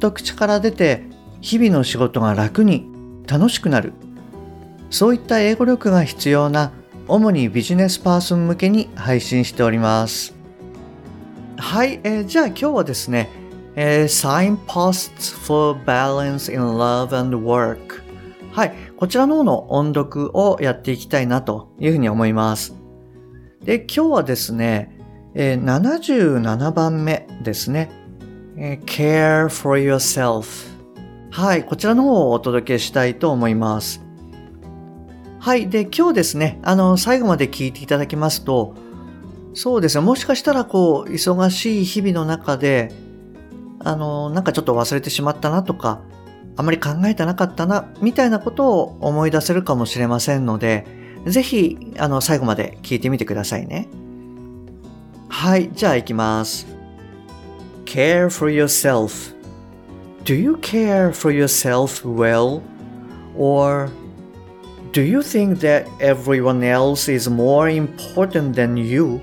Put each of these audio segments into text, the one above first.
と口から出て日々の仕事が楽に楽しくなる。そういった英語力が必要な主にビジネスパーソン向けに配信しております。はい、えー、じゃあ今日はですね、えー、Signposts for Balance in Love and Work はい、こちらの方の音読をやっていきたいなというふうに思います。で今日はですね、えー、77番目ですね、え、Care for yourself はい、こちらの方をお届けしたいと思います。はい、で、今日ですね、あの、最後まで聞いていただきますと、そうですね、もしかしたらこう、忙しい日々の中で、あの、なんかちょっと忘れてしまったなとか、あまり考えてなかったな、みたいなことを思い出せるかもしれませんので、ぜひ、あの、最後まで聞いてみてくださいね。はい、じゃあ行きます。Care for yourself Do you care for yourself well? Or do you think that everyone else is more important than you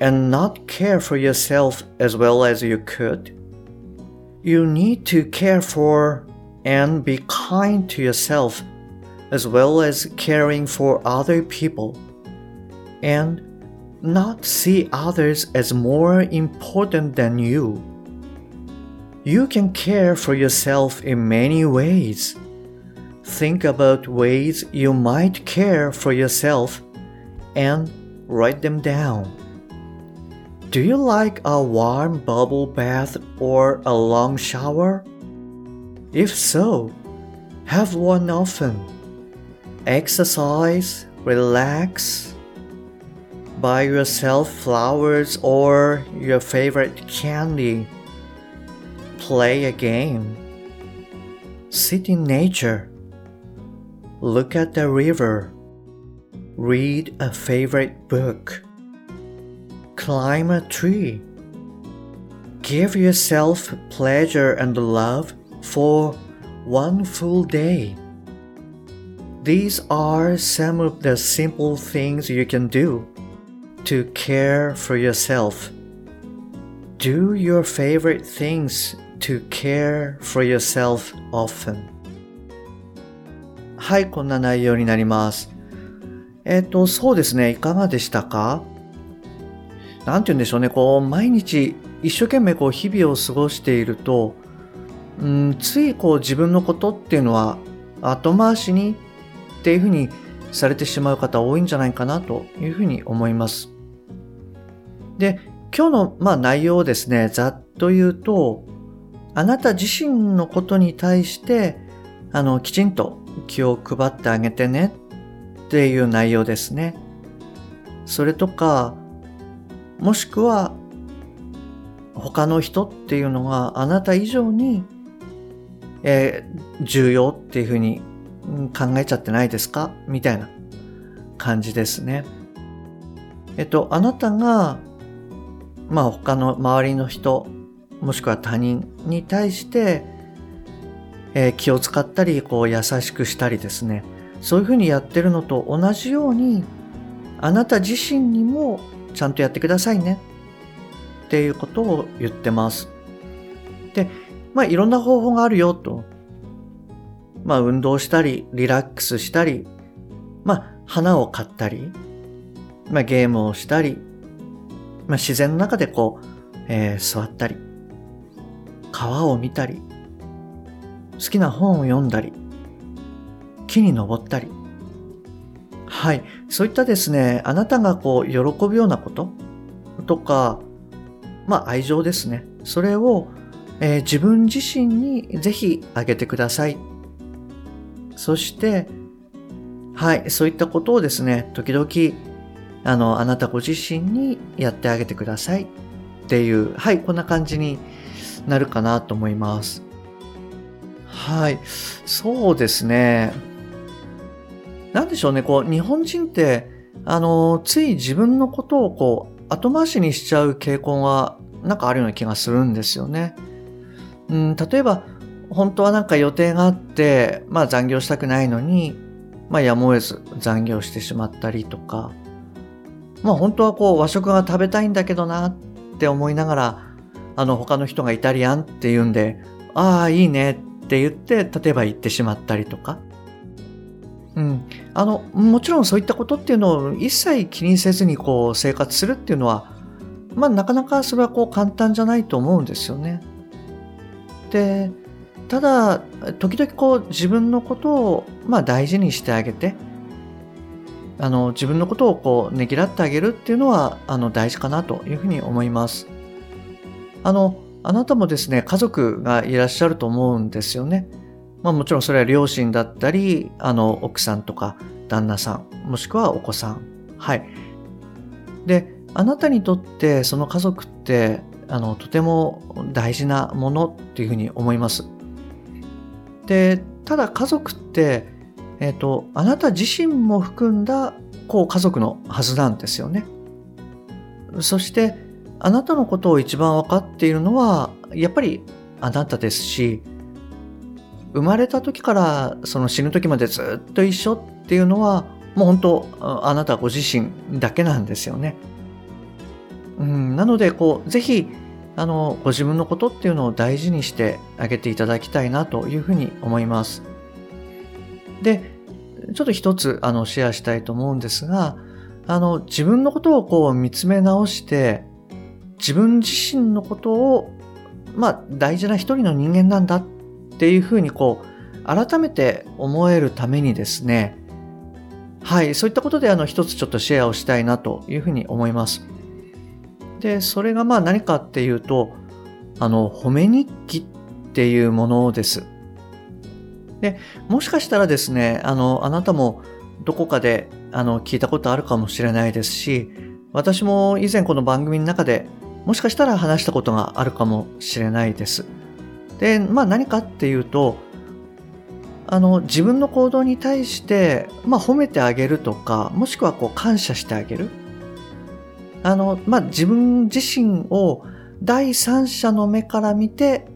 and not care for yourself as well as you could? You need to care for and be kind to yourself as well as caring for other people and not see others as more important than you. You can care for yourself in many ways. Think about ways you might care for yourself and write them down. Do you like a warm bubble bath or a long shower? If so, have one often. Exercise, relax, buy yourself flowers or your favorite candy. Play a game, sit in nature, look at the river, read a favorite book, climb a tree. Give yourself pleasure and love for one full day. These are some of the simple things you can do to care for yourself. Do your favorite things to care for yourself often. はいこんな内容になります。えっ、ー、とそうですね。いかがでしたか？なんて言うんでしょうね。こう毎日一生懸命こう日々を過ごしているとうんついこう自分のことっていうのは後回しにっていうふうにされてしまう方多いんじゃないかなというふうに思います。で、今日のまあ内容をですね、ざっと言うと、あなた自身のことに対して、あの、きちんと気を配ってあげてねっていう内容ですね。それとか、もしくは、他の人っていうのがあなた以上に、えー、重要っていうふうに考えちゃってないですか？みたいな感じですね。えっと、あなたが、まあ他の周りの人もしくは他人に対して、えー、気を使ったり、こう優しくしたりですね。そういうふうにやってるのと同じように、あなた自身にもちゃんとやってくださいね。っていうことを言ってます。で、まあいろんな方法があるよと。まあ運動したり、リラックスしたり、まあ花を買ったり、まあゲームをしたり、まあ自然の中でこう、えー、座ったり、川を見たり、好きな本を読んだり、木に登ったり。はい。そういったですね、あなたがこう、喜ぶようなこととか、まあ愛情ですね。それを、えー、自分自身にぜひあげてください。そして、はい、そういったことをですね、時々、あの、あなたご自身にやってあげてくださいっていう、はい、こんな感じになるかなと思います。はい。そうですね。なんでしょうね、こう、日本人って、あの、つい自分のことをこう、後回しにしちゃう傾向が、なんかあるような気がするんですよね。うん、例えば、本当はなんか予定があって、まあ残業したくないのに、まあやむを得ず残業してしまったりとか、まあ本当はこう和食が食べたいんだけどなって思いながら、あの他の人がイタリアンって言うんで、ああ、いいねって言って、例えば行ってしまったりとか。うん。あの、もちろんそういったことっていうのを一切気にせずにこう生活するっていうのは、まあなかなかそれはこう簡単じゃないと思うんですよね。で、ただ、時々こう自分のことをまあ大事にしてあげて、あの自分のことをこうねぎらってあげるっていうのはあの大事かなというふうに思います。あの、あなたもですね、家族がいらっしゃると思うんですよね。まあもちろんそれは両親だったり、あの奥さんとか旦那さん、もしくはお子さん。はい。で、あなたにとってその家族ってあのとても大事なものっていうふうに思います。で、ただ家族って、えっ、ー、と、あなた自身も含んだ、こう、家族のはずなんですよね。そして、あなたのことを一番分かっているのは、やっぱりあなたですし、生まれた時からその死ぬ時までずっと一緒っていうのは、もう本当、あなたご自身だけなんですよね。うん、なので、こう、ぜひ、あの、ご自分のことっていうのを大事にしてあげていただきたいなというふうに思います。で、ちょっと一つ、あの、シェアしたいと思うんですが、あの、自分のことをこう見つめ直して、自分自身のことを、まあ、大事な一人の人間なんだっていうふうにこう、改めて思えるためにですね、はい、そういったことであの一つちょっとシェアをしたいなというふうに思います。で、それがまあ何かっていうと、あの、褒め日記っていうものです。で、もしかしたらですね、あの、あなたもどこかであの聞いたことあるかもしれないですし、私も以前この番組の中でもしかしたら話したことがあるかもしれないです。で、まあ何かっていうと、あの、自分の行動に対して、まあ褒めてあげるとか、もしくはこう感謝してあげる。あの、まあ、自分自身を第三者の目から見て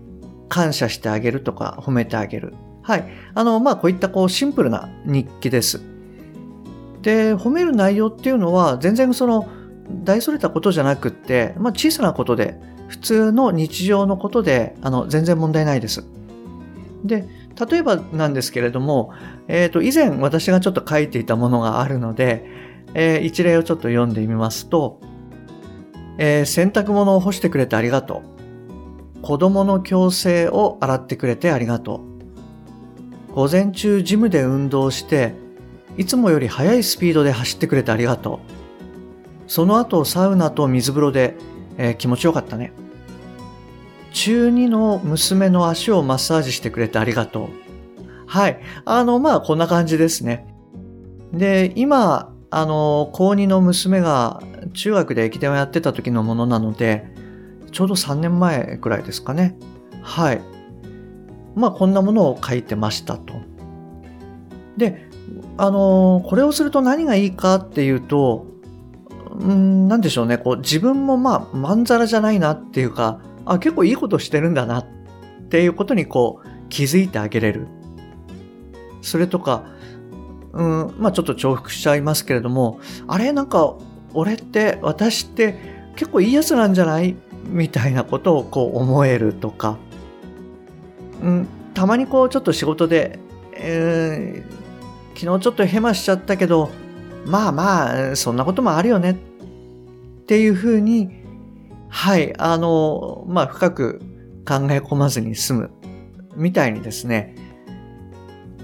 感謝してあげるとか褒めてあげる。はい。あの、まあ、こういったこうシンプルな日記です。で、褒める内容っていうのは全然その大それたことじゃなくって、まあ、小さなことで、普通の日常のことで、あの、全然問題ないです。で、例えばなんですけれども、えっ、ー、と、以前私がちょっと書いていたものがあるので、えー、一例をちょっと読んでみますと、えー、洗濯物を干してくれてありがとう。子供の矯正を洗ってくれてありがとう。午前中ジムで運動して、いつもより速いスピードで走ってくれてありがとう。その後サウナと水風呂で、えー、気持ちよかったね。中2の娘の足をマッサージしてくれてありがとう。はい。あの、まあ、こんな感じですね。で、今、あの、高2の娘が中学で駅伝をやってた時のものなので、ちょうど3年前くらいですかね。はい。まあ、こんなものを書いてましたと。で、あの、これをすると何がいいかっていうと、うん、なんでしょうね、こう、自分もまあ、まんざらじゃないなっていうか、あ、結構いいことしてるんだなっていうことにこう、気づいてあげれる。それとか、うん、まあちょっと重複しちゃいますけれども、あれなんか、俺って、私って結構いいやつなんじゃない？みたいなことをこう思えるとか、うん、たまにこうちょっと仕事で、えー、昨日ちょっとヘマしちゃったけど、まあまあ、そんなこともあるよねっていうふうに、はい、あの、まあ深く考え込まずに済むみたいにですね、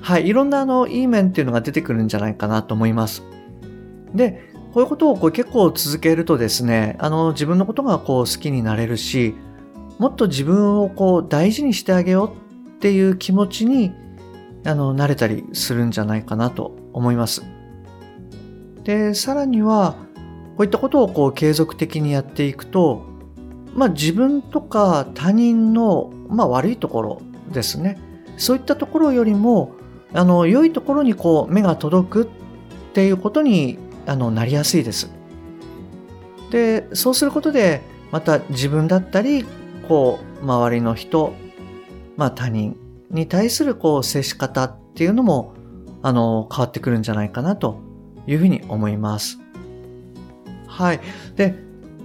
はい、いろんなあの、いい面っていうのが出てくるんじゃないかなと思います。で、こういうことをこう結構続けるとですね、あの、自分のことがこう好きになれるし、もっと自分をこう大事にしてあげようっていう気持ちに、あの、なれたりするんじゃないかなと思います。で、さらには、こういったことをこう継続的にやっていくと、まあ、自分とか他人の、まあ、悪いところですねそういったところよりもあの良いところにこう目が届くっていうことにあのなりやすいです。でそうすることでまた自分だったりこう周りの人、まあ、他人に対するこう接し方っていうのもあの変わってくるんじゃないかなというふうに思います。はい。で、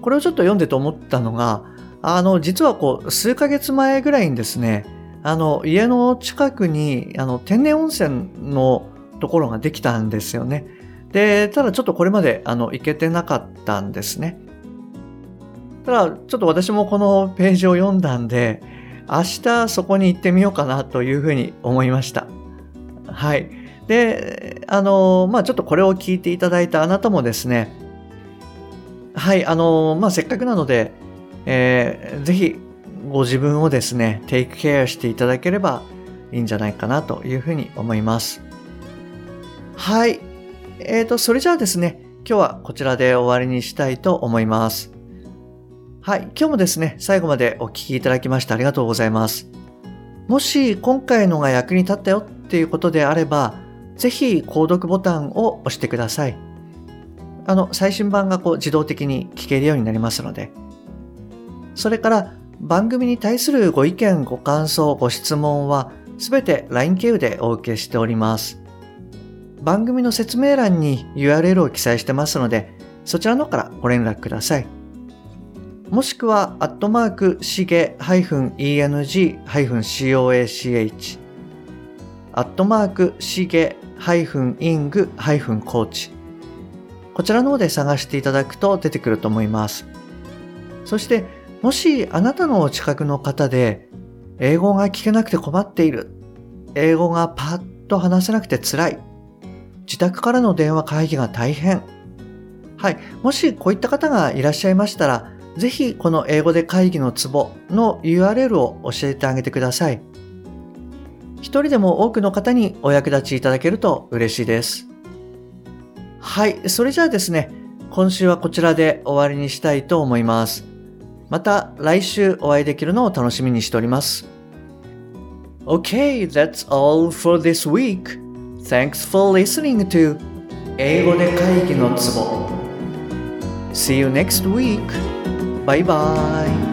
これをちょっと読んでて思ったのが、あの、実はこう、数ヶ月前ぐらいにですね、あの、家の近くに、あの、天然温泉のところができたんですよね。で、ただちょっとこれまで、あの、行けてなかったんですね。ただ、ちょっと私もこのページを読んだんで、明日そこに行ってみようかなというふうに思いました。はい。で、あの、まあちょっとこれを聞いていただいたあなたもですね、はい、あの、まあせっかくなので、えー、ぜひご自分をですね、テイクケアしていただければいいんじゃないかなというふうに思います。はい。えーと、それじゃあですね、今日はこちらで終わりにしたいと思います。はい。今日もですね、最後までお聴きいただきましてありがとうございます。もし今回のが役に立ったよっていうことであれば、ぜひ購読ボタンを押してください。あの、最新版がこう自動的に聞けるようになりますので。それから番組に対するご意見、ご感想、ご質問はすべて LINE 経由でお受けしております。番組の説明欄に URL を記載してますので、そちらの方からご連絡ください。もしくは、アットマーク、しげ -eng-coach、アットマーク、しげ -ing-coach、こちらの方で探していただくと出てくると思います。そして、もしあなたのお近くの方で、英語が聞けなくて困っている、英語がパッと話せなくて辛い、自宅からの電話会議が大変、はい。もしこういった方がいらっしゃいましたら、ぜひこの英語で会議のツボの URL を教えてあげてください。一人でも多くの方にお役立ちいただけると嬉しいです。はい。それじゃあですね、今週はこちらで終わりにしたいと思います。また来週お会いできるのを楽しみにしております。Okay, that's all for this week. Thanks for listening to 英語で会議のツボ See you next week. 拜拜。